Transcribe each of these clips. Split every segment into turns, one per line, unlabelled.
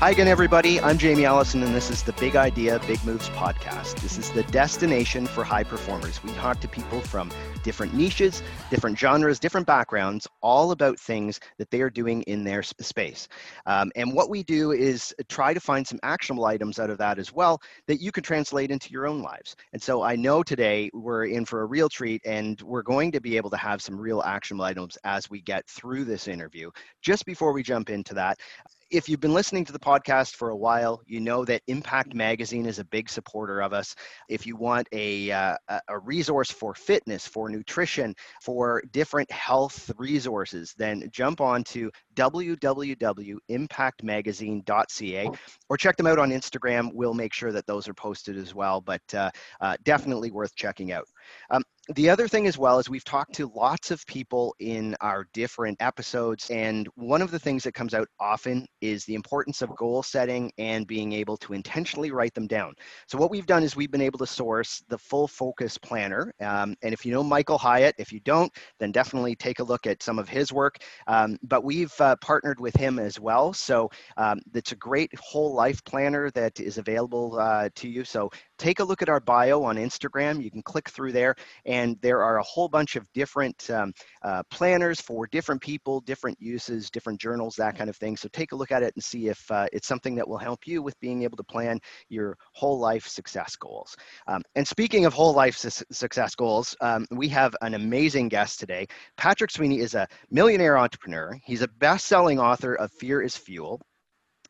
Hi again, everybody. I'm Jamie Allison, and this is the Big Idea, Big Moves podcast. This is the destination for high performers. We talk to people from different niches, different genres, different backgrounds, all about things that they are doing in their space. Um, and what we do is try to find some actionable items out of that as well that you can translate into your own lives. And so I know today we're in for a real treat, and we're going to be able to have some real actionable items as we get through this interview. Just before we jump into that, if you've been listening to the podcast for a while, you know that Impact Magazine is a big supporter of us. If you want a, uh, a resource for fitness, for nutrition, for different health resources, then jump on to www.impactmagazine.ca or check them out on Instagram. We'll make sure that those are posted as well, but uh, uh, definitely worth checking out. Um, the other thing as well is we've talked to lots of people in our different episodes and one of the things that comes out often is the importance of goal setting and being able to intentionally write them down. So what we've done is we've been able to source the full focus planner um, and if you know michael hyatt if you don't then definitely take a look at some of his work um, but we've uh, partnered with him as well. So um, it's a great whole life planner that is available uh, to you. So take a look at our bio on instagram. You can click through there and and there are a whole bunch of different um, uh, planners for different people, different uses, different journals, that kind of thing. So take a look at it and see if uh, it's something that will help you with being able to plan your whole life success goals. Um, and speaking of whole life su success goals, um, we have an amazing guest today. Patrick Sweeney is a millionaire entrepreneur. He's a best-selling author of Fear is Fuel.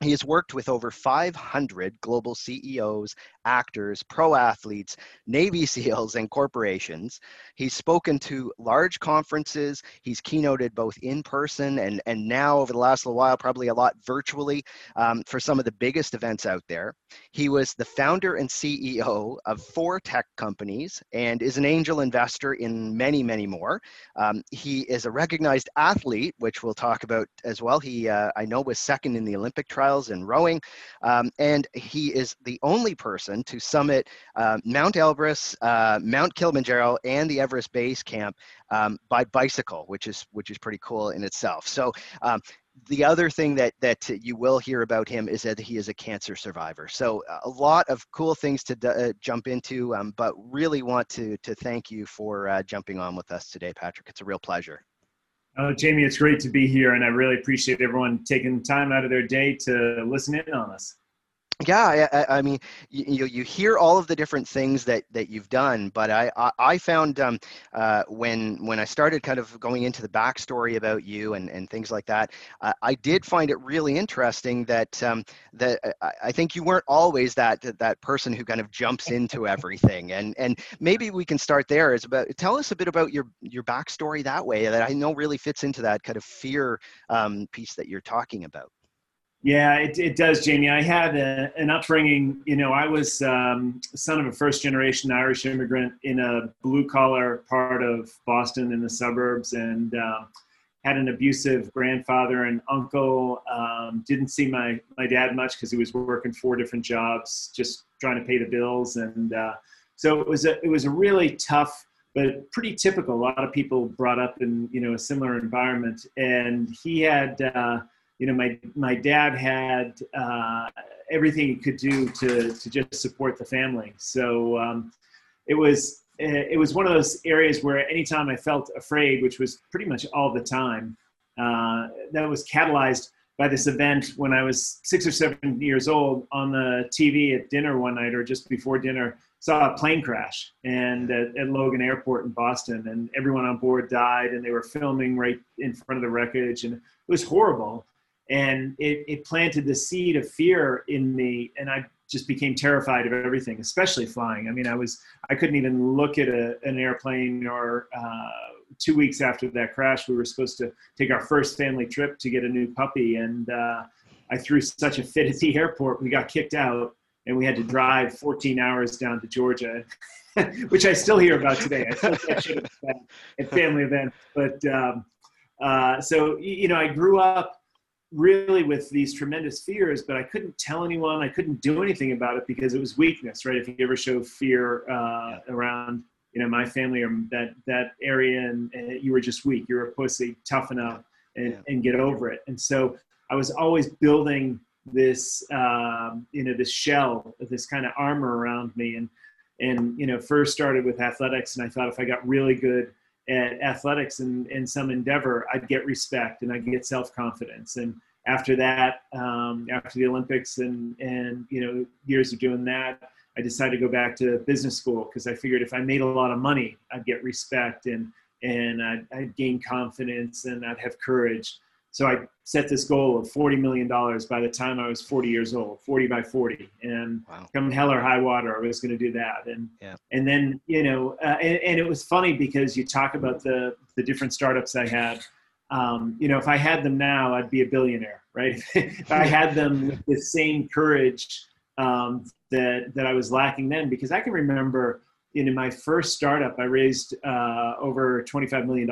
He has worked with over 500 global CEOs, actors, pro athletes, Navy SEALs, and corporations. He's spoken to large conferences. He's keynoted both in person and, and now, over the last little while, probably a lot virtually um, for some of the biggest events out there. He was the founder and CEO of four tech companies and is an angel investor in many, many more. Um, he is a recognized athlete, which we'll talk about as well. He, uh, I know, was second in the Olympic trials in rowing. Um, and he is the only person to summit uh, Mount Elbrus, uh, Mount Kilimanjaro, and the Everest Base Camp um, by bicycle, which is which is pretty cool in itself. So. Um, the other thing that that you will hear about him is that he is a cancer survivor. So a lot of cool things to uh, jump into, um, but really want to to thank you for uh, jumping on with us today, Patrick. It's a real pleasure.
Oh, Jamie, it's great to be here, and I really appreciate everyone taking time out of their day to listen in on us
yeah I, I, mean you, you hear all of the different things that that you've done but i i, I found um, uh, when when i started kind of going into the backstory about you and and things like that uh, i did find it really interesting that um, that uh, i think you weren't always that that person who kind of jumps into everything and and maybe we can start there. Is about tell us a bit about your your backstory that way that i know really fits into that kind of fear um, piece that you're talking about
yeah, it, it does, Jamie. I had a, an upbringing, you know, I was um, son of a first generation Irish immigrant in a blue collar part of Boston in the suburbs and uh, had an abusive grandfather and uncle. Um, didn't see my, my dad much because he was working four different jobs, just trying to pay the bills. And uh, so it was, a, it was a really tough, but pretty typical. A lot of people brought up in, you know, a similar environment. And he had, uh, you know, my my dad had uh, everything he could do to to just support the family. So um, it was it was one of those areas where anytime I felt afraid, which was pretty much all the time, uh, that was catalyzed by this event when I was six or seven years old on the TV at dinner one night or just before dinner saw a plane crash and at, at, Logan Airport in Boston and everyone on board died and they were filming right in front of the wreckage and it was horrible and it, it planted the seed of fear in me and i just became terrified of everything especially flying. I mean i was i couldn't even look at a, an airplane or uh, two weeks after that crash we were supposed to take our first family trip to get a new puppy and uh, i threw such a fit at the airport we got kicked out and we had to drive 14 hours down to georgia which i still hear about today. I still catch it at family events but um, uh, so you know i grew up really with these tremendous fears, but I couldn't tell anyone. I couldn't do anything about it because it was weakness, right? If you ever show fear uh, yeah. around, you know, my family or that that area, and, and, you were just weak. You're a pussy. Toughen up and, yeah. and get over it. And so I was always building this um, you know this shell, this kind of armor around me, and and you know first started with athletics, and I thought if I got really good at athletics and in some endeavor, I'd get respect and I'd get self confidence. And after that, um, after the Olympics and and you know years of doing that, I decided to go back to business school because I figured if I made a lot of money, I'd get respect and and I'd, I'd gain confidence and I'd have courage. So I set this goal of $40 million by the time I was 40 years old, 40 by 40. And wow. come hell or high water, I was going to do that. And, yeah. and then, you know, uh, and, and, it was funny because you talk about the, the different startups I had. Um, you know, if I had them now, I'd be a billionaire, right? if I had them with the same courage um, that, that I was lacking then, because I can remember in my first startup, I raised uh, over $25 million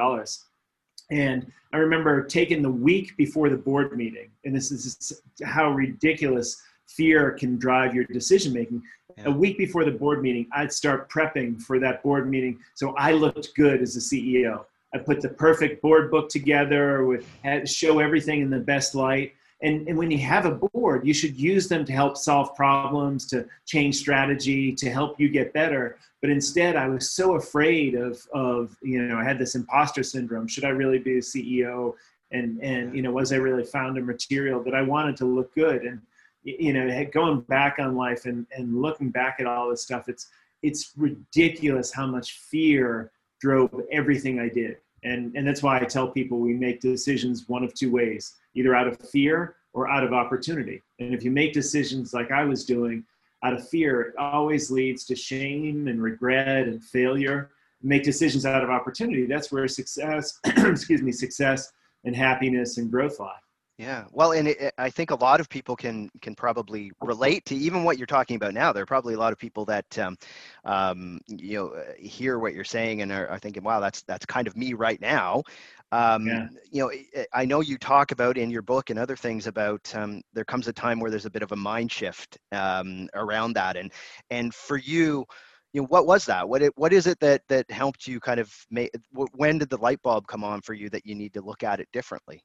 and I remember taking the week before the board meeting, and this is how ridiculous fear can drive your decision making. Yeah. A week before the board meeting, I'd start prepping for that board meeting so I looked good as a CEO. I put the perfect board book together with show everything in the best light. And, and when you have a board, you should use them to help solve problems, to change strategy, to help you get better. But instead, I was so afraid of, of you know, I had this imposter syndrome. Should I really be a CEO? And, and you know, was I really founder material that I wanted to look good? And, you know, going back on life and, and looking back at all this stuff, it's, it's ridiculous how much fear drove everything I did. And, and that's why I tell people we make decisions one of two ways either out of fear or out of opportunity. And if you make decisions like I was doing out of fear, it always leads to shame and regret and failure. Make decisions out of opportunity. That's where success, excuse me, success and happiness and growth lie.
Yeah, well, and it, I think a lot of people can can probably relate to even what you're talking about now. There are probably a lot of people that um, um, you know hear what you're saying and are, are, thinking, "Wow, that's that's kind of me right now." Um, yeah. You know, I know you talk about in your book and other things about um, there comes a time where there's a bit of a mind shift um, around that, and and for you, you know, what was that? What it, what is it that that helped you kind of make? When did the light bulb come on for you that you need to look at it differently?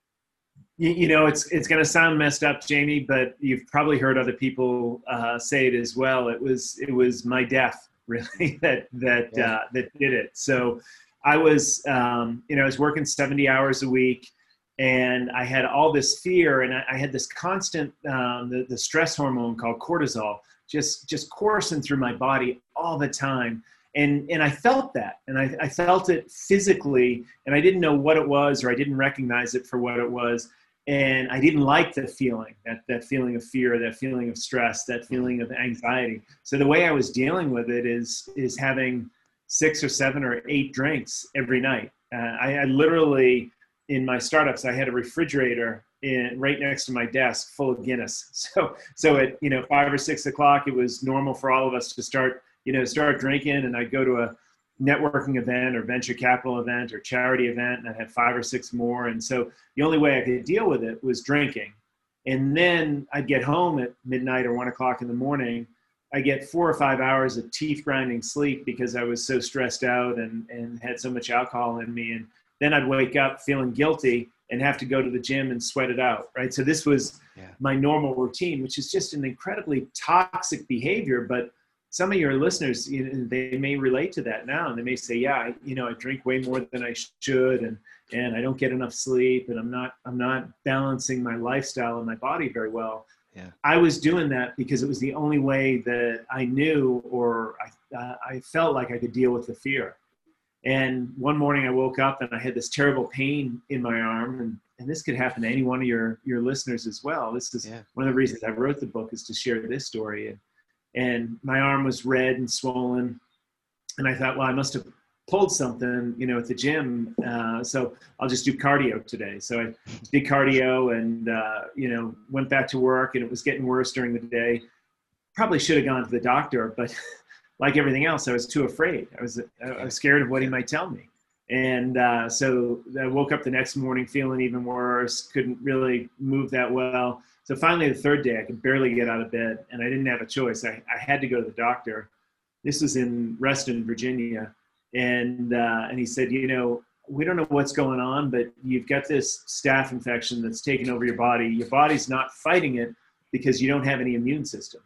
You, you know, it's it's going to sound messed up, Jamie, but you've probably heard other people uh, say it as well. It was it was my death really that that yeah. uh, that did it. So I was, um, you know, I was working 70 hours a week and I had all this fear and I, I had this constant, um, the, the stress hormone called cortisol just, just coursing through my body all the time. And, and I felt that and I, I felt it physically and I didn't know what it was or I didn't recognize it for what it was and I didn't like the feeling that that feeling of fear, that feeling of stress, that feeling of anxiety. So the way I was dealing with it is is having six or seven or eight drinks every night. Uh, I, literally, in my startups, I had a refrigerator in right next to my desk full of Guinness. So, so at you know five or six o'clock, it was normal for all of us to start you know start drinking, and I'd go to a networking event or venture capital event or charity event, and I had five or six more. And so the only way I could deal with it was drinking. And then I'd get home at midnight or one o'clock in the morning I get four or five hours of teeth grinding sleep because I was so stressed out and, and had so much alcohol in me. And then I'd wake up feeling guilty and have to go to the gym and sweat it out. Right. So this was yeah. my normal routine, which is just an incredibly toxic behavior. But some of your listeners, you know, they may relate to that now and they may say, yeah, I, you know, I drink way more than I should. And, and I don't get enough sleep and I'm not, I'm not balancing my lifestyle and my body very well yeah. I was doing that because it was the only way that I knew or I, uh, I felt like I could deal with the fear. And one morning I woke up and I had this terrible pain in my arm. And, and this could happen to any one of your, your listeners as well. This is yeah. one of the reasons I wrote the book is to share this story. And, and my arm was red and swollen. And I thought, well, I must have pulled something, you know, at the gym. Uh, so I'll just do cardio today. So I did cardio and, uh, you know, went back to work and it was getting worse during the day. Probably should have gone to the doctor, but like everything else, I was too afraid. I was, I was scared of what he might tell me. And uh, so I woke up the next morning feeling even worse, couldn't really move that well. So finally, the third day, I could barely get out of bed and I didn't have a choice. I, I had to go to the doctor. This was in Reston, Virginia and uh, and he said, you know, we don't know what's going on, but you've got this staph infection that's taken over your body. Your body's not fighting it, because you don't have any immune system.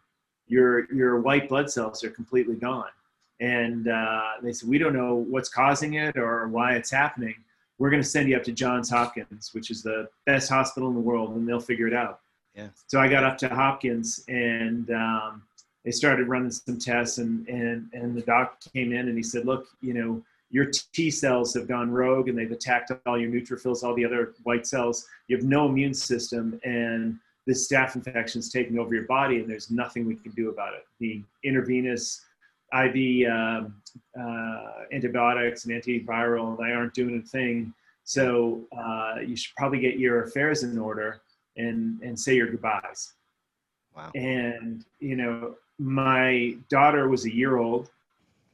Your your white blood cells are completely gone, and uh, they said we don't know what's causing it or why it's happening. We're going to send you up to Johns Hopkins, which is the best hospital in the world, and they'll figure it out.
Yeah.
So I got up to Hopkins, and um, they started running some tests, and and and the doc came in and he said, "Look, you know." your T cells have gone rogue and they've attacked all your neutrophils, all the other white cells. You have no immune system, and this staph infection is taking over your body, and there's nothing we can do about it. The intravenous IV um, uh, antibiotics and antiviral, they aren't doing a thing. So uh, you should probably get your affairs in order and and say your goodbyes.
Wow.
And you know, my daughter was a year old.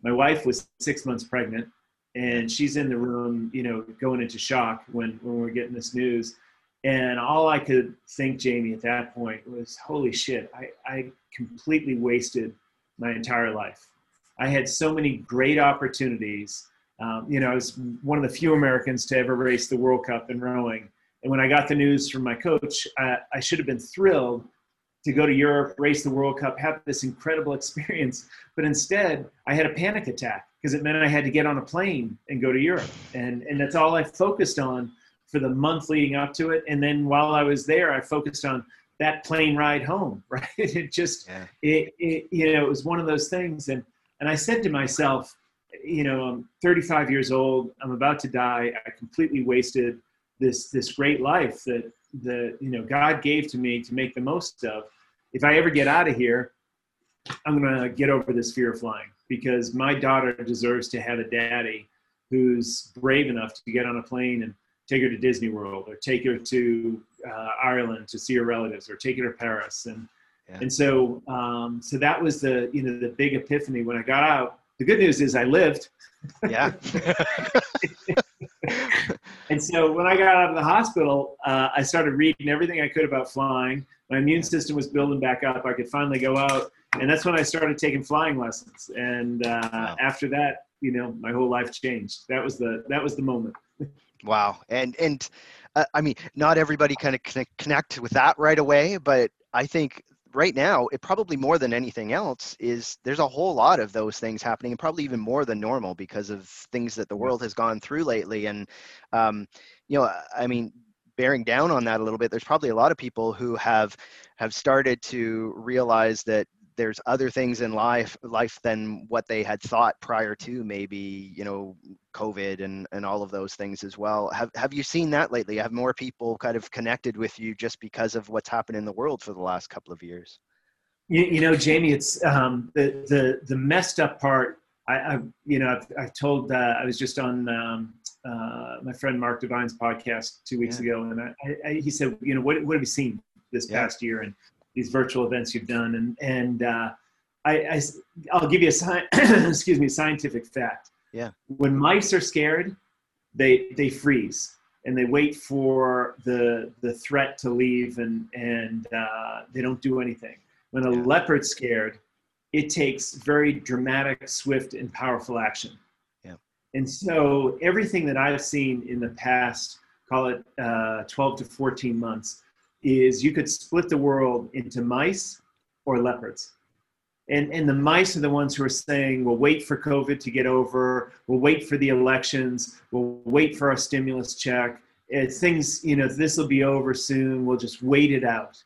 My wife was six months pregnant and she's in the room, you know, going into shock when when we're getting this news. And all I could think, Jamie, at that point was, "Holy shit! I I completely wasted my entire life. I had so many great opportunities. Um, you know, I was one of the few Americans to ever race the World Cup in rowing. And when I got the news from my coach, I, I should have been thrilled to go to Europe, race the World Cup, have this incredible experience. But instead, I had a panic attack because it meant I had to get on a plane and go to Europe. And, and that's all I focused on for the month leading up to it. And then while I was there, I focused on that plane ride home, right? It just, yeah. it, it, you know, it was one of those things. And, and I said to myself, you know, I'm 35 years old. I'm about to die. I completely wasted this, this great life that, that, you know, God gave to me to make the most of. If I ever get out of here, I'm going to get over this fear of flying because my daughter deserves to have a daddy who's brave enough to get on a plane and take her to Disney World or take her to uh, Ireland to see her relatives or take her to Paris. And, yeah. and so, um, so that was the, you know, the big epiphany when I got out. The good news is I lived.
Yeah.
and so when I got out of the hospital, uh, I started reading everything I could about flying. My immune system was building back up. I could finally go out and that's when I started taking flying lessons. And uh, wow. after that, you know, my whole life changed. That was the that was the moment.
wow, and and uh, I mean, not everybody kind of connect, connect with that right away, but I think right now it probably more than anything else is there's a whole lot of those things happening and probably even more than normal because of things that the world has gone through lately. And um, you know i mean bearing down on that a little bit there's probably a lot of people who have have started to realize that there's other things in life life than what they had thought prior to maybe you know covid and and all of those things as well have have you seen that lately have more people kind of connected with you just because of what's happened in the world for the last couple of years
you, you know jamie it's um, the the the messed up part i, I you know i've, I've told uh, i was just on um, uh, my friend mark divine's podcast two weeks yeah. ago and I, I, he said you know what, what have you seen this yeah. past year and these virtual events you've done, and and uh, I, I will give you a sci- excuse me scientific fact.
Yeah.
When mice are scared, they they freeze and they wait for the the threat to leave, and and uh, they don't do anything. When a yeah. leopard's scared, it takes very dramatic, swift, and powerful action.
Yeah.
And so everything that I've seen in the past, call it uh, 12 to 14 months, is you could split the world into mice or leopards. And, and the mice are the ones who are saying, we'll wait for COVID to get over, we'll wait for the elections, we'll wait for our stimulus check. Things, you know, this will be over soon, we'll just wait it out.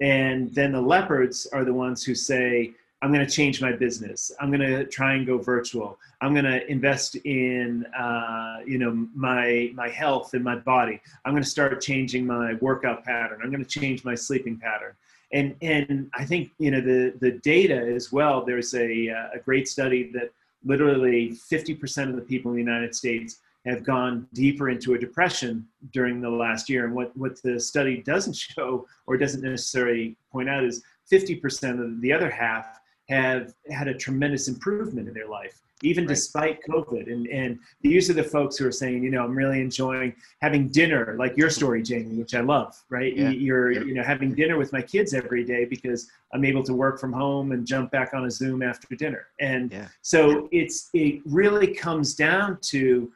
And then the leopards are the ones who say, I'm going to change my business. I'm going to try and go virtual. I'm going to invest in, uh, you know, my my health and my body. I'm going to start changing my workout pattern. I'm going to change my sleeping pattern. And and I think you know the the data as well. There's a a great study that literally 50% of the people in the United States have gone deeper into a depression during the last year. And what what the study doesn't show or doesn't necessarily point out is 50% of the other half have had a tremendous improvement in their life, even right. despite COVID. And, and these are the folks who are saying, you know, I'm really enjoying having dinner, like your story, Jamie, which I love, right? Yeah. You're, yeah. you know, having dinner with my kids every day because I'm able to work from home and jump back on a Zoom after dinner. And yeah. so it's, it really comes down to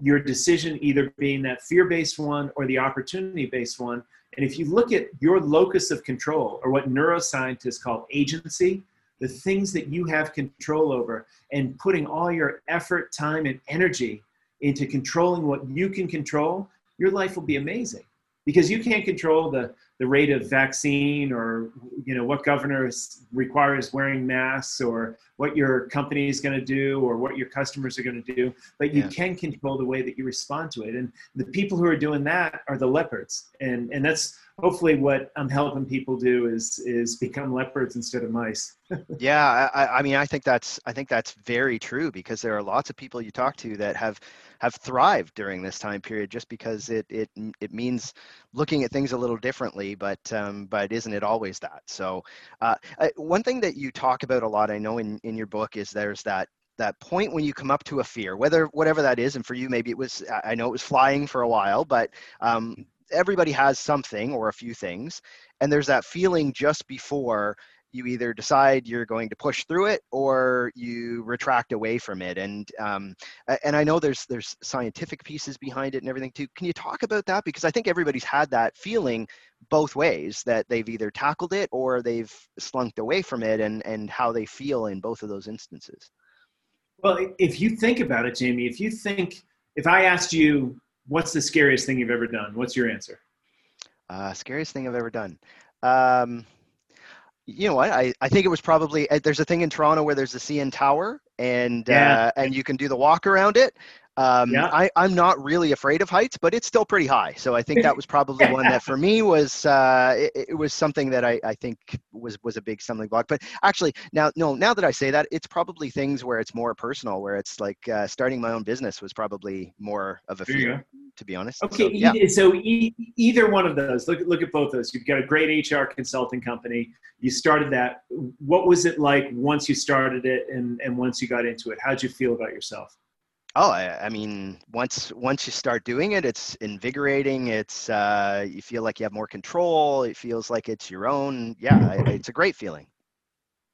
your decision either being that fear-based one or the opportunity-based one And if you look at your locus of control, or what neuroscientists call agency, the things that you have control over, and putting all your effort, time, and energy into controlling what you can control, your life will be amazing. Because you can't control the, the rate of vaccine or you know what governor requires wearing masks or what your company is going to do or what your customers are going to do but you yeah. can control the way that you respond to it. And the people who are doing that are the leopards. And and that's hopefully what i'm helping people do is is become leopards instead of mice.
Yeah I, I mean i think that's i think that's very true because there are lots of people you talk to that have have thrived during this time period just because it it it means looking at things a little differently but um, but isn't it always that? So uh, one thing that you talk about a lot i know in in your book is there's that that point when you come up to a fear whether whatever that is and for you maybe it was i know it was flying for a while but um, everybody has something or a few things and there's that feeling just before you either decide you're going to push through it or you retract away from it. And um, and i know there's there's scientific pieces behind it and everything too. Can you talk about that? Because i think everybody's had that feeling both ways that they've either tackled it or they've slunked away from it and and how they feel in both of those instances.
Well if you think about it jamie if you think if i asked you what's the scariest thing you've ever done what's your answer
uh, scariest thing i've ever done um, you know what? I, I think it was probably uh, there's a thing in Toronto where there's the CN Tower and yeah. uh, and you can do the walk around it. Um, yeah. I, I'm not really afraid of heights, but it's still pretty high. So I think that was probably one that for me was uh, it, it, was something that I, I think was was a big stumbling block. But actually, now no, now that I say that, it's probably things where it's more personal, where it's like uh, starting my own business was probably more of a fear, to be honest.
Okay, so, yeah. so e- either one of those. Look look at both of those. You've got a great HR consulting company. You started that. What was it like once you started it, and and once you got into it? How'd you feel about yourself?
Oh, I, I, mean, once once you start doing it, it's invigorating. It's uh, you feel like you have more control. It feels like it's your own. Yeah, it's a great feeling.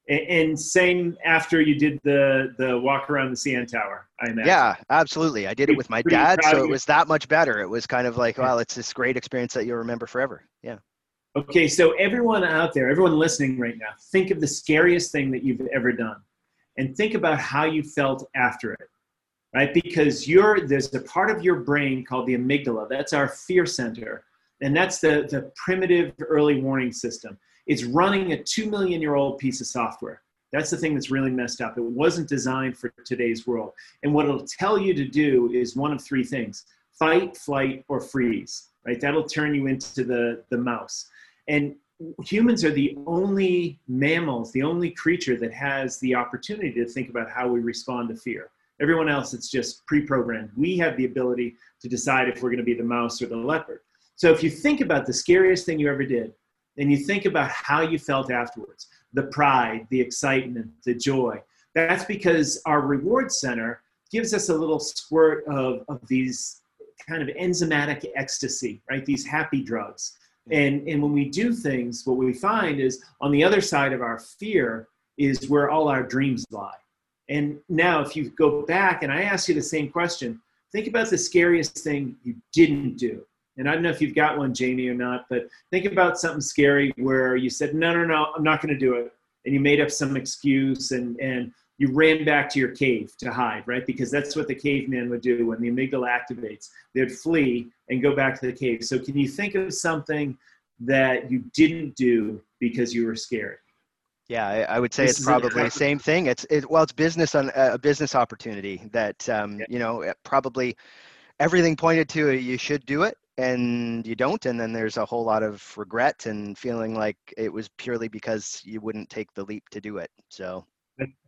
And, and same after you did the the walk around the CN Tower. I imagine.
Yeah, absolutely. I did it with my dad, so it was that much better. It was kind of like, well, it's this great experience that you'll remember forever. Yeah.
Okay, so everyone out there, everyone listening right now, think of the scariest thing that you've ever done, and think about how you felt after it right? Because you're, there's a part of your brain called the amygdala. That's our fear center. And that's the, the primitive early warning system. It's running a two million year old piece of software. That's the thing that's really messed up. It wasn't designed for today's world. And what it'll tell you to do is one of three things fight, flight, or freeze, right? That'll turn you into the, the mouse. And humans are the only mammals, the only creature that has the opportunity to think about how we respond to fear. Everyone else, it's just pre-programmed. We have the ability to decide if we're going to be the mouse or the leopard. So if you think about the scariest thing you ever did, and you think about how you felt afterwards, the pride, the excitement, the joy, that's because our reward center gives us a little squirt of, of these kind of enzymatic ecstasy, right? These happy drugs. And, and when we do things, what we find is on the other side of our fear is where all our dreams lie. And now, if you go back and I ask you the same question, think about the scariest thing you didn't do. And I don't know if you've got one, Jamie, or not, but think about something scary where you said, no, no, no, I'm not going to do it. And you made up some excuse and, and you ran back to your cave to hide, right? Because that's what the caveman would do when the amygdala activates. They'd flee and go back to the cave. So, can you think of something that you didn't do because you were scared?
Yeah, I, I would say this it's probably the same thing. It's it, well, it's business on uh, a business opportunity that um, yeah. you know probably everything pointed to you should do it and you don't and then there's a whole lot of regret and feeling like it was purely because you wouldn't take the leap to do it so.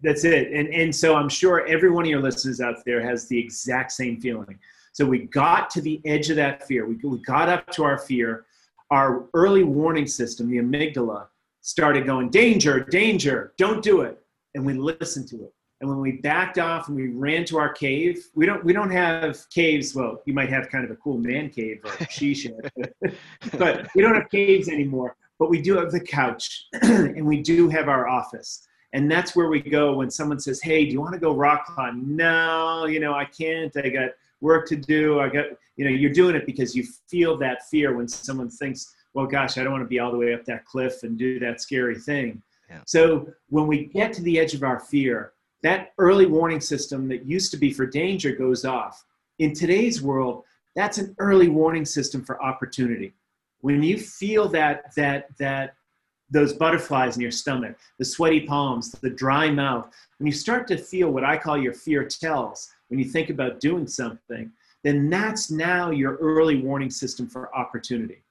That's it and and so i'm sure every one of your listeners out there has the exact same feeling. So we got to the edge of that fear. We, we got up to our fear. Our early warning system the amygdala started going, danger, danger, don't do it. And we listened to it. And when we backed off and we ran to our cave, we don't we don't have caves. Well, you might have kind of a cool man cave or she shed, but we don't have caves anymore. But we do have the couch, and we do have our office, and that's where we go when someone says, "Hey, do you want to go rock climb?" No, you know I can't. I got work to do. I got you know you're doing it because you feel that fear when someone thinks well, gosh, I don't want to be all the way up that cliff and do that scary thing.
Yeah.
So when we get to the edge of our fear, that early warning system that used to be for danger goes off. In today's world, that's an early warning system for opportunity. When you feel that that that those butterflies in your stomach, the sweaty palms, the dry mouth, when you start to feel what I call your fear tells, when you think about doing something, then that's now your early warning system for opportunity.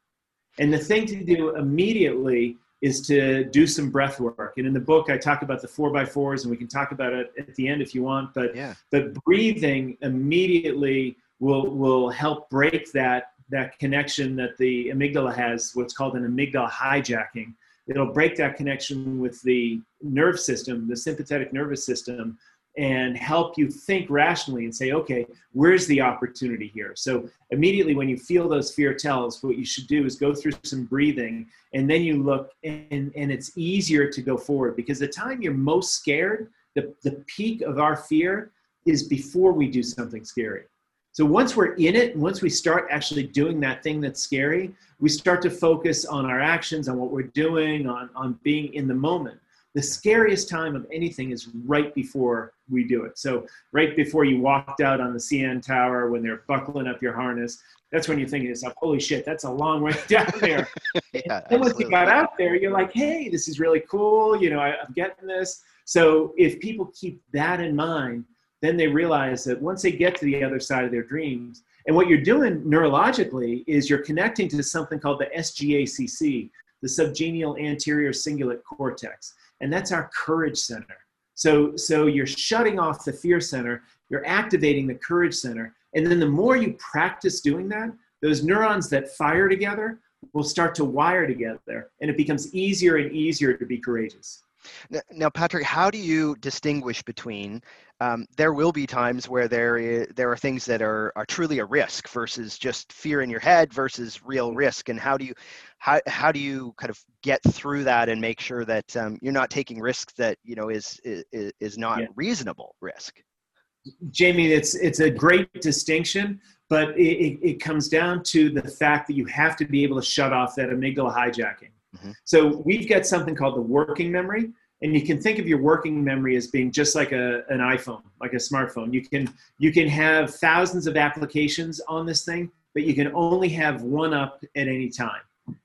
And the thing to do immediately is to do some breath work. And in the book, I talk about the four by fours, and we can talk about it at the end if you want. But
Yeah.
but breathing immediately will will help break that that connection that the amygdala has, what's called an amygdala hijacking. It'll break that connection with the nerve system, the sympathetic nervous system, and help you think rationally and say, okay, where's the opportunity here? So immediately when you feel those fear tells, what you should do is go through some breathing and then you look and, and it's easier to go forward because the time you're most scared, the, the peak of our fear is before we do something scary. So once we're in it, once we start actually doing that thing that's scary, we start to focus on our actions, on what we're doing, on, on being in the moment. The scariest time of anything is right before we do it. So right before you walked out on the CN Tower when they're buckling up your harness, that's when you're thinking yourself, holy shit, that's a long way down there.
Yeah,
And once you got out there, you're like, hey, this is really cool. You know, I, I'm getting this. So if people keep that in mind, then they realize that once they get to the other side of their dreams, and what you're doing neurologically is you're connecting to something called the SGACC, the subgenual anterior cingulate cortex, and that's our courage center. So, so you're shutting off the fear center, you're activating the courage center, and then the more you practice doing that, those neurons that fire together will start to wire together, and it becomes easier and easier to be courageous.
Now, Patrick, how do you distinguish between um, there will be times where there is, there are things that are, are truly a risk versus just fear in your head versus real risk, and how do you how, how do you kind of get through that and make sure that um, you're not taking risks that you know is is, is not
Yeah.
reasonable risk?
Jamie, it's it's a great distinction, but it, it, it comes down to the fact that you have to be able to shut off that amygdala hijacking.
Mhm.
So we've got something called the working memory, and you can think of your working memory as being just like a, an iPhone, like a smartphone. You can you can have thousands of applications on this thing, but you can only have one up at any time.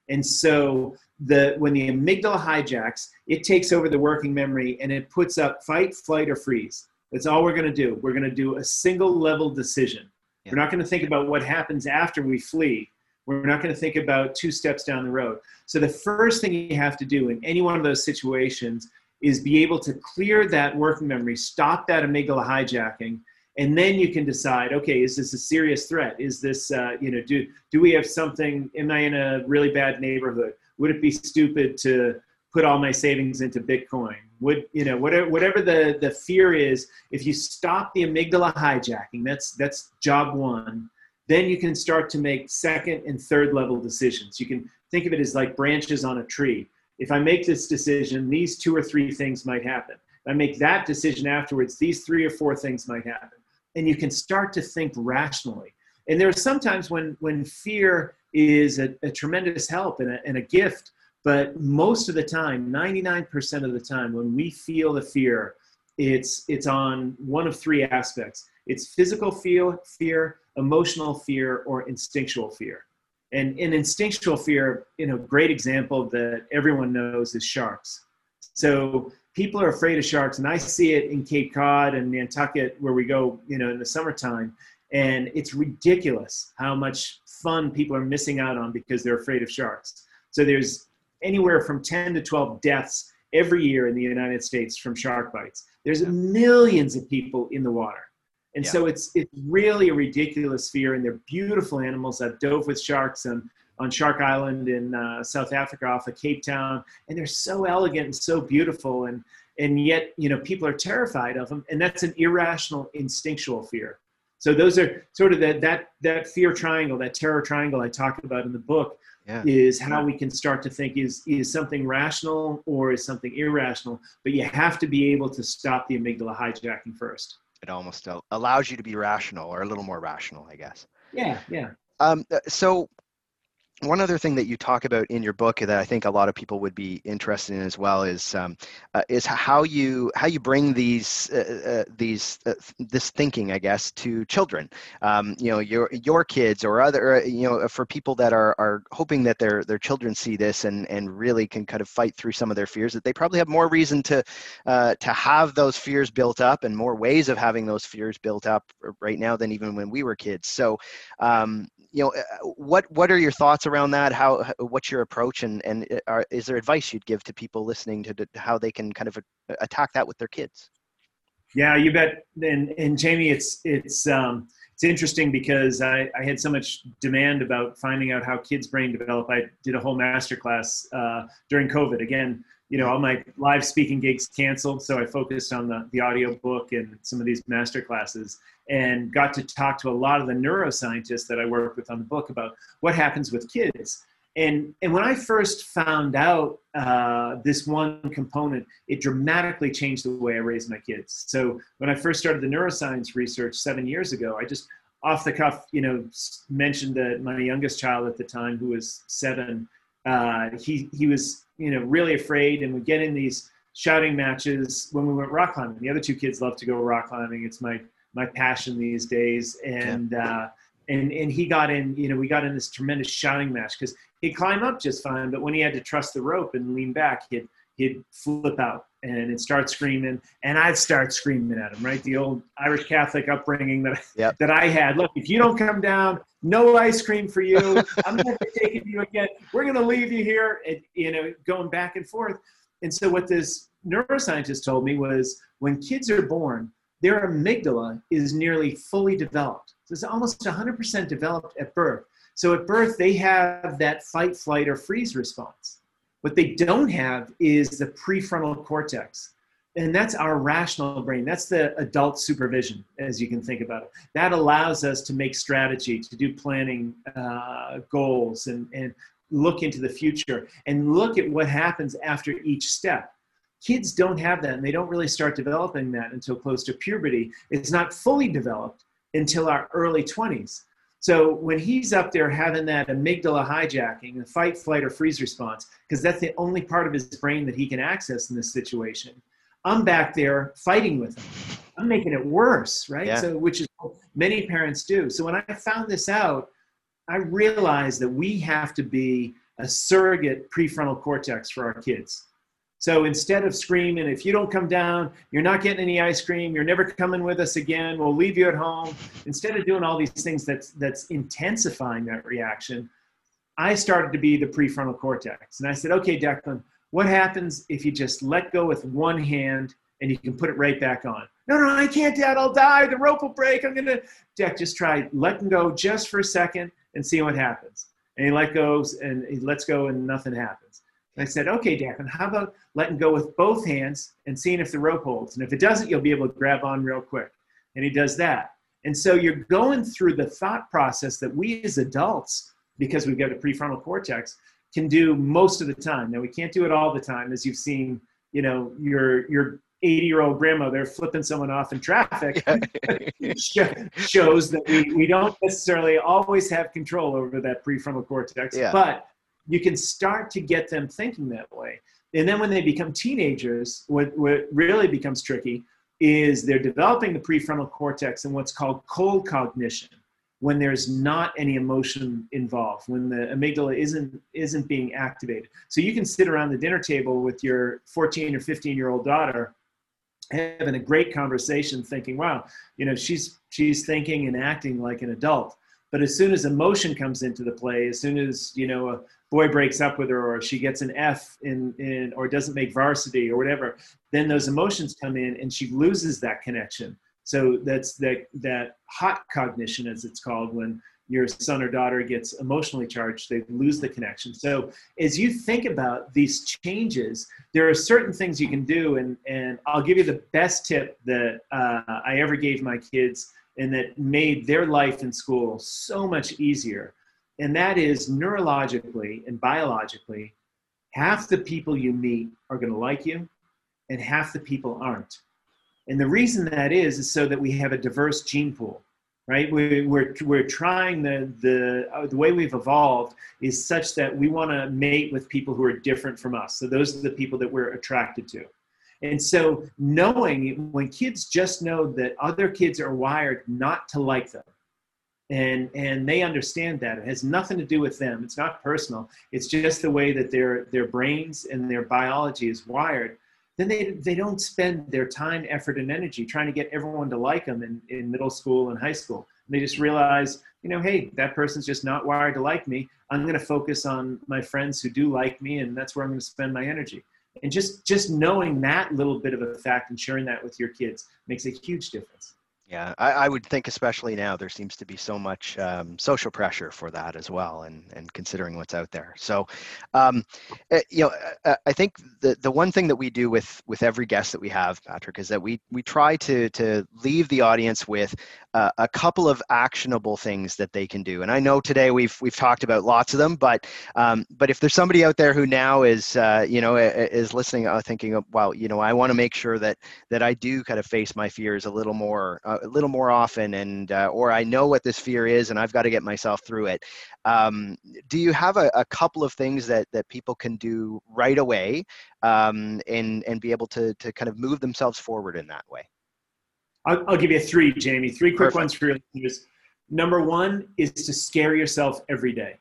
And so the when the amygdala hijacks, it takes over the working memory and it puts up fight, flight, or freeze. That's all we're going to do. We're going to do a single level decision.
Yeah.
We're not going to think about what happens after we flee. We're not going to think about two steps down the road. So the first thing you have to do in any one of those situations is be able to clear that working memory, stop that amygdala hijacking, and then you can decide, okay, is this a serious threat? Is this, uh, you know, do do we have something? Am I in a really bad neighborhood? Would it be stupid to put all my savings into Bitcoin? Would you know whatever whatever the the fear is? If you stop the amygdala hijacking, that's that's job one. Then you can start to make second and third level decisions. You can think of it as like branches on a tree. If I make this decision, these two or three things might happen. If I make that decision afterwards, these three or four things might happen. And you can start to think rationally. And there are sometimes when when fear is a, a tremendous help and a, and a gift, but most of the time, 99% of the time, when we feel the fear, it's it's on one of three aspects. It's physical fear, fear, emotional fear, or instinctual fear. And in instinctual fear, you know, great example that everyone knows is sharks. So people are afraid of sharks, and I see it in Cape Cod and Nantucket where we go, you know, in the summertime. And it's ridiculous how much fun people are missing out on because they're afraid of sharks. So there's anywhere from 10 to 12 deaths every year in the United States from shark bites. There's millions of people in the water. And
Yeah.
so it's it's really a ridiculous fear, and they're beautiful animals. I've dove with sharks on, on Shark Island in uh, South Africa off of Cape Town, and they're so elegant and so beautiful, and and yet you know people are terrified of them, and that's an irrational, instinctual fear. So those are sort of that that that fear triangle, that terror triangle I talk about in the book,
Yeah.
is how we can start to think is is something rational or is something irrational. But you have to be able to stop the amygdala hijacking first.
It almost allows you to be rational or a little more rational, I guess.
Yeah, yeah.
Um, uh, so one other thing that you talk about in your book that I think a lot of people would be interested in as well is um, uh, is how you how you bring these uh, uh, these uh, this thinking, I guess, to children. Um, you know, your your kids or other uh, you know for people that are are hoping that their their children see this and and really can kind of fight through some of their fears. That they probably have more reason to uh, to have those fears built up and more ways of having those fears built up right now than even when we were kids. So. Um, you know, uh, what what are your thoughts around that? How what's your approach, and and uh, are, is there advice you'd give to people listening to, how they can kind of uh, attack that with their kids?
Yeah, you bet. And and Jamie, it's it's um, it's interesting because I, I had so much demand about finding out how kids' brain develop. I did a whole masterclass uh, during COVID. Again, you know, all my live speaking gigs canceled, so I focused on the the audio book and some of these master classes and got to talk to a lot of the neuroscientists that I work with on the book about what happens with kids. And, and when I first found out uh, this one component, it dramatically changed the way I raised my kids. So when I first started the neuroscience research seven years ago, I just off the cuff, you know, mentioned that my youngest child at the time, who was seven, uh, he he was you know really afraid and would get in these shouting matches when we went rock climbing. The other two kids love to go rock climbing. It's my my passion these days. And yeah. uh, and and he got in. You know, we got in this tremendous shouting match because he'd climb up just fine, but when he had to trust the rope and lean back, he'd he'd flip out and it starts screaming, and I'd start screaming at him. Right, the old Irish Catholic upbringing that yep. that I had. Look, if you don't come down, no ice cream for you. I'm never taking you again. We're going to leave you here. And, you know, going back and forth. And so what this neuroscientist told me was when kids are born, their amygdala is nearly fully developed. So it's almost 100% developed at birth. So at birth, they have that fight, flight, or freeze response. What they don't have is the prefrontal cortex. And that's our rational brain. That's the adult supervision, as you can think about it. That allows us to make strategy, to do planning uh, goals, and, and look into the future and look at what happens after each step kids don't have that and they don't really start developing that until close to puberty it's not fully developed until our early 20s so when he's up there having that amygdala hijacking the fight flight or freeze response because that's the only part of his brain that he can access in this situation i'm back there fighting with him. I'm making it worse right? Yeah. so which is what many parents do. So when i found this out i realized that we have to be a surrogate prefrontal cortex for our kids so instead of screaming, if you don't come down, you're not getting any ice cream, you're never coming with us again, we'll leave you at home. Instead of doing all these things that's that's intensifying that reaction, I started to be the prefrontal cortex. And I said, okay, Declan, what happens if you just let go with one hand and you can put it right back on? No, no, I can't, Dad, I'll die. The rope will break. I'm gonna Deck, just try letting go just for a second and see what happens. And he let goes and he lets go and nothing happens. I said, okay, Declan, how about letting go with both hands and seeing if the rope holds? And if it doesn't, you'll be able to grab on real quick. And he does that. And so you're going through the thought process that we as adults, because we've got a prefrontal cortex, can do most of the time. Now we can't do it all the time, as you've seen, you know, your your 80 year old grandma there flipping someone off in traffic shows that we, we don't necessarily always have control over that prefrontal cortex. Yeah. But you can start to get them thinking that way. And then when they become teenagers, what, what really becomes tricky is they're developing the prefrontal cortex and what's called cold cognition when there's not any emotion involved when the amygdala isn't isn't being activated so you can sit around the dinner table with your 14 or 15 year old daughter having a great conversation thinking wow you know she's she's thinking and acting like an adult but as soon as emotion comes into the play as soon as you know a, boy breaks up with her or she gets an F in, in or doesn't make varsity or whatever, then those emotions come in and she loses that connection. So that's that that hot cognition as it's called when your son or daughter gets emotionally charged, they lose the connection. So as you think about these changes, there are certain things you can do, and and I'll give you the best tip that uh, I ever gave my kids, and that made their life in school so much easier and that is neurologically and biologically, half the people you meet are going to like you, and half the people aren't. And the reason that is is so that we have a diverse gene pool. right? We, we're, we're trying the, the, uh, the way we've evolved is such that we want to mate with people who are different from us. So those are the people that we're attracted to. And so knowing when kids just know that other kids are wired not to like them, and and they understand that. It has nothing to do with them. It's not personal. It's just the way that their their brains and their biology is wired. Then they they don't spend their time effort and energy trying to get everyone to like them in, in middle school and high school. And they just realize you know hey that person's just not wired to like me. I'm going to focus on my friends who do like me and that's where i'm going to spend my energy. And just just knowing that little bit of a fact and sharing that with your kids makes a huge difference
yeah, I, I, would think, especially now, there seems to be so much um, social pressure for that as well, and and considering what's out there. So, um, eh, you know, I, I think the the one thing that we do with with every guest that we have, Patrick, is that we we try to to leave the audience with uh, a couple of actionable things that they can do. And I know today we've we've talked about lots of them, but um, but if there's somebody out there who now is uh, you know is listening, uh, thinking, well, you know, I want to make sure that that I do kind of face my fears a little more. Uh, a little more often and uh, or i know what this fear is and i've got to get myself through it um, do you have a, a, couple of things that that people can do right away um, and and be able to to kind of move themselves forward in that way
i'll, I'll give you three jamie three quick Perfect. ones for your listeners number one is to scare yourself every day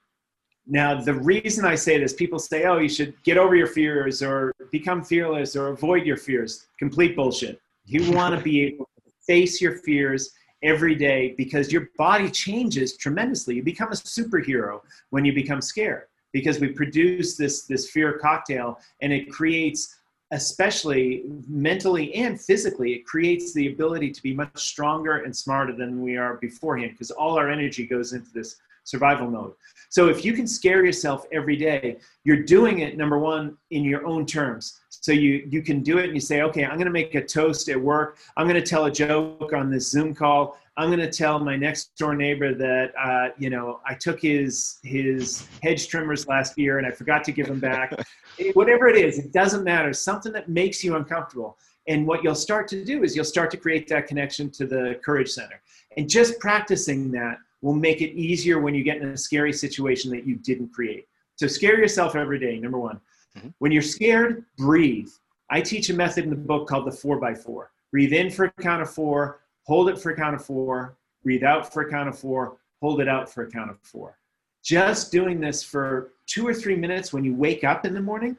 now, the reason I say this, people say, oh, you should get over your fears or become fearless or avoid your fears. Complete bullshit. You want to be able to face your fears every day because your body changes tremendously. You become a superhero when you become scared because we produce this, this fear cocktail and it creates especially mentally and physically, it creates the ability to be much stronger and smarter than we are beforehand because all our energy goes into this survival mode. So if you can scare yourself every day, you're doing it number one in your own terms. So you you can do it and you say, okay, I'm going to make a toast at work. I'm going to tell a joke on this Zoom call. I'm going to tell my next door neighbor that uh, you know I took his his hedge trimmers last year and I forgot to give them back. Whatever it is, it doesn't matter. Something that makes you uncomfortable. And what you'll start to do is you'll start to create that connection to the Courage Center. And just practicing that will make it easier when you get in a scary situation that you didn't create. So scare yourself every day, number one. Mm-hmm. When you're scared, breathe. I teach a method in the book called the four by four. Breathe in for a count of four, hold it for a count of four, breathe out for a count of four, hold it out for a count of four. Just doing this for two or three minutes when you wake up in the morning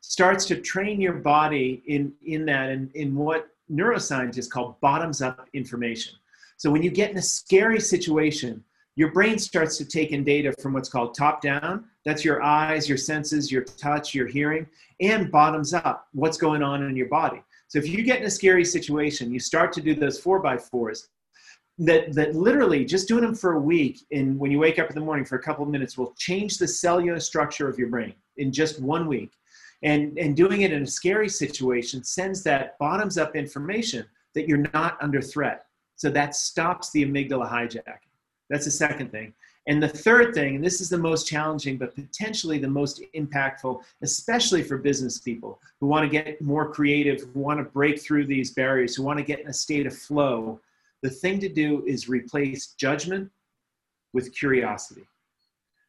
starts to train your body in, in that and in, in what neuroscientists call bottoms up information. So when you get in a scary situation, your brain starts to take in data from what's called top down. That's your eyes, your senses, your touch, your hearing, and bottoms up, what's going on in your body. So if you get in a scary situation, you start to do those four by fours. That, that literally just doing them for a week and when you wake up in the morning for a couple of minutes will change the cellular structure of your brain in just one week. And and doing it in a scary situation sends that bottoms up information that you're not under threat. So that stops the amygdala hijacking. That's the second thing. And the third thing, and this is the most challenging, but potentially the most impactful, especially for business people who want to get more creative, who want to break through these barriers, who want to get in a state of flow, the thing to do is replace judgment with curiosity.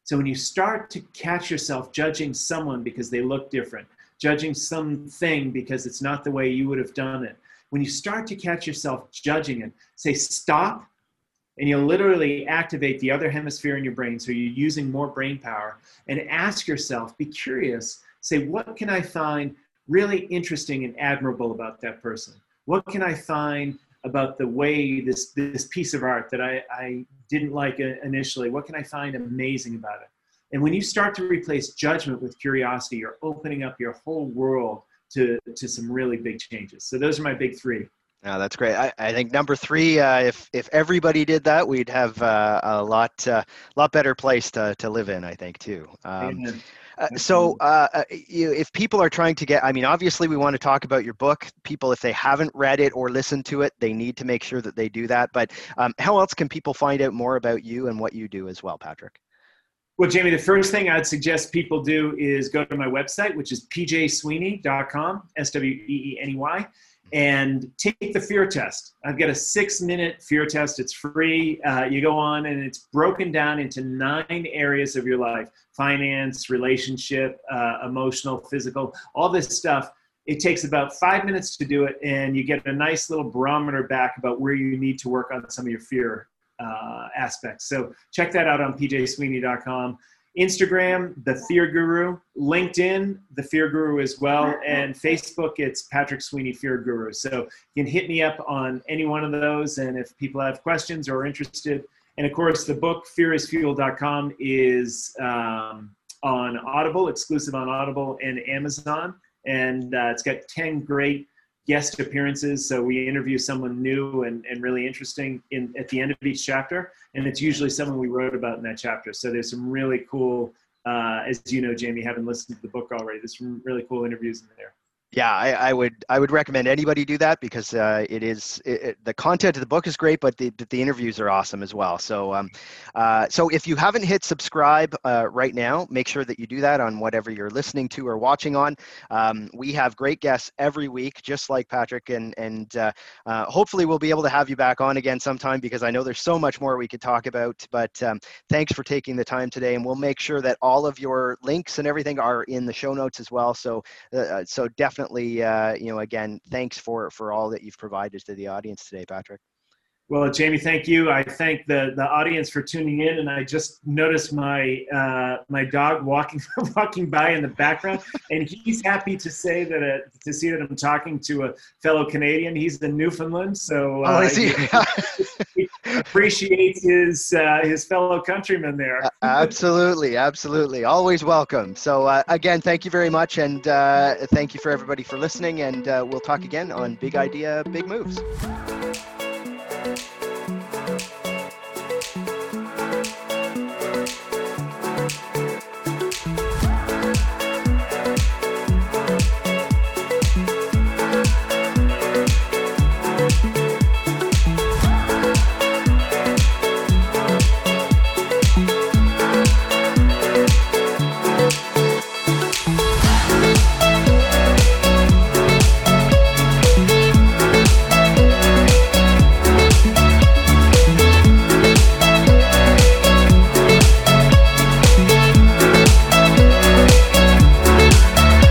So when you start to catch yourself judging someone because they look different, judging something because it's not the way you would have done it, when you start to catch yourself judging it, say, stop and you'll literally activate the other hemisphere in your brain so you're using more brain power and ask yourself be curious say what can i find really interesting and admirable about that person what can i find about the way this this piece of art that i, I didn't like initially what can i find amazing about it and when you start to replace judgment with curiosity you're opening up your whole world to, to some really big changes so those are my big three
no, that's great. I, I think number three, uh, if if everybody did that, we'd have uh, a lot uh, lot better place to, to live in. I think too. Um, uh, so, uh, uh, you, if people are trying to get, I mean, obviously, we want to talk about your book. People, if they haven't read it or listened to it, they need to make sure that they do that. But um, how else can people find out more about you and what you do as well, Patrick?
Well, Jamie, the first thing I'd suggest people do is go to my website, which is pjsweeney.com, S W E E N E Y and take the fear test. I've got a six minute fear test. It's free. Uh, you go on and it's broken down into nine areas of your life finance, relationship, uh, emotional, physical, all this stuff. It takes about five minutes to do it, and you get a nice little barometer back about where you need to work on some of your fear uh, aspects. So check that out on pjsweeney.com. Instagram, The Fear Guru, LinkedIn, The Fear Guru as well, and Facebook, it's Patrick Sweeney Fear Guru. So you can hit me up on any one of those, and if people have questions or are interested. And of course, the book, fearisfuel.com, is um, on Audible, exclusive on Audible and Amazon. And uh, it's got 10 great guest appearances. So we interview someone new and, and really interesting in at the end of each chapter. And it's usually someone we wrote about in that chapter. So there's some really cool, uh, as you know, Jamie, having listened to the book already, there's some really cool interviews in there
yeah I, I, would i would recommend anybody do that because uh, it is it, it, the content of the book is great but the, the interviews are awesome as well. So um, uh, so if you haven't hit subscribe uh, right now make sure that you do that on whatever you're listening to or watching on. Um, we have great guests every week just like patrick and and uh, uh, hopefully we'll be able to have you back on again sometime because i know there's so much more we could talk about but um, thanks for taking the time today and we'll make sure that all of your links and everything are in the show notes as well. So uh, so definitely definitely, uh, you know, again, thanks for for all that you've provided to the audience today, Patrick.
Well, Jamie, thank you. I thank the, the audience for tuning in, and I just noticed my uh, my dog walking walking by in the background, and he's happy to say that uh, to see that I'm talking to a fellow Canadian. He's in Newfoundland, so uh, oh, he, he appreciates his uh, his fellow countrymen there.
absolutely, absolutely, always welcome. So uh, again, thank you very much, and uh, thank you for everybody for listening, and we'll talk again on Big Idea, Big Moves.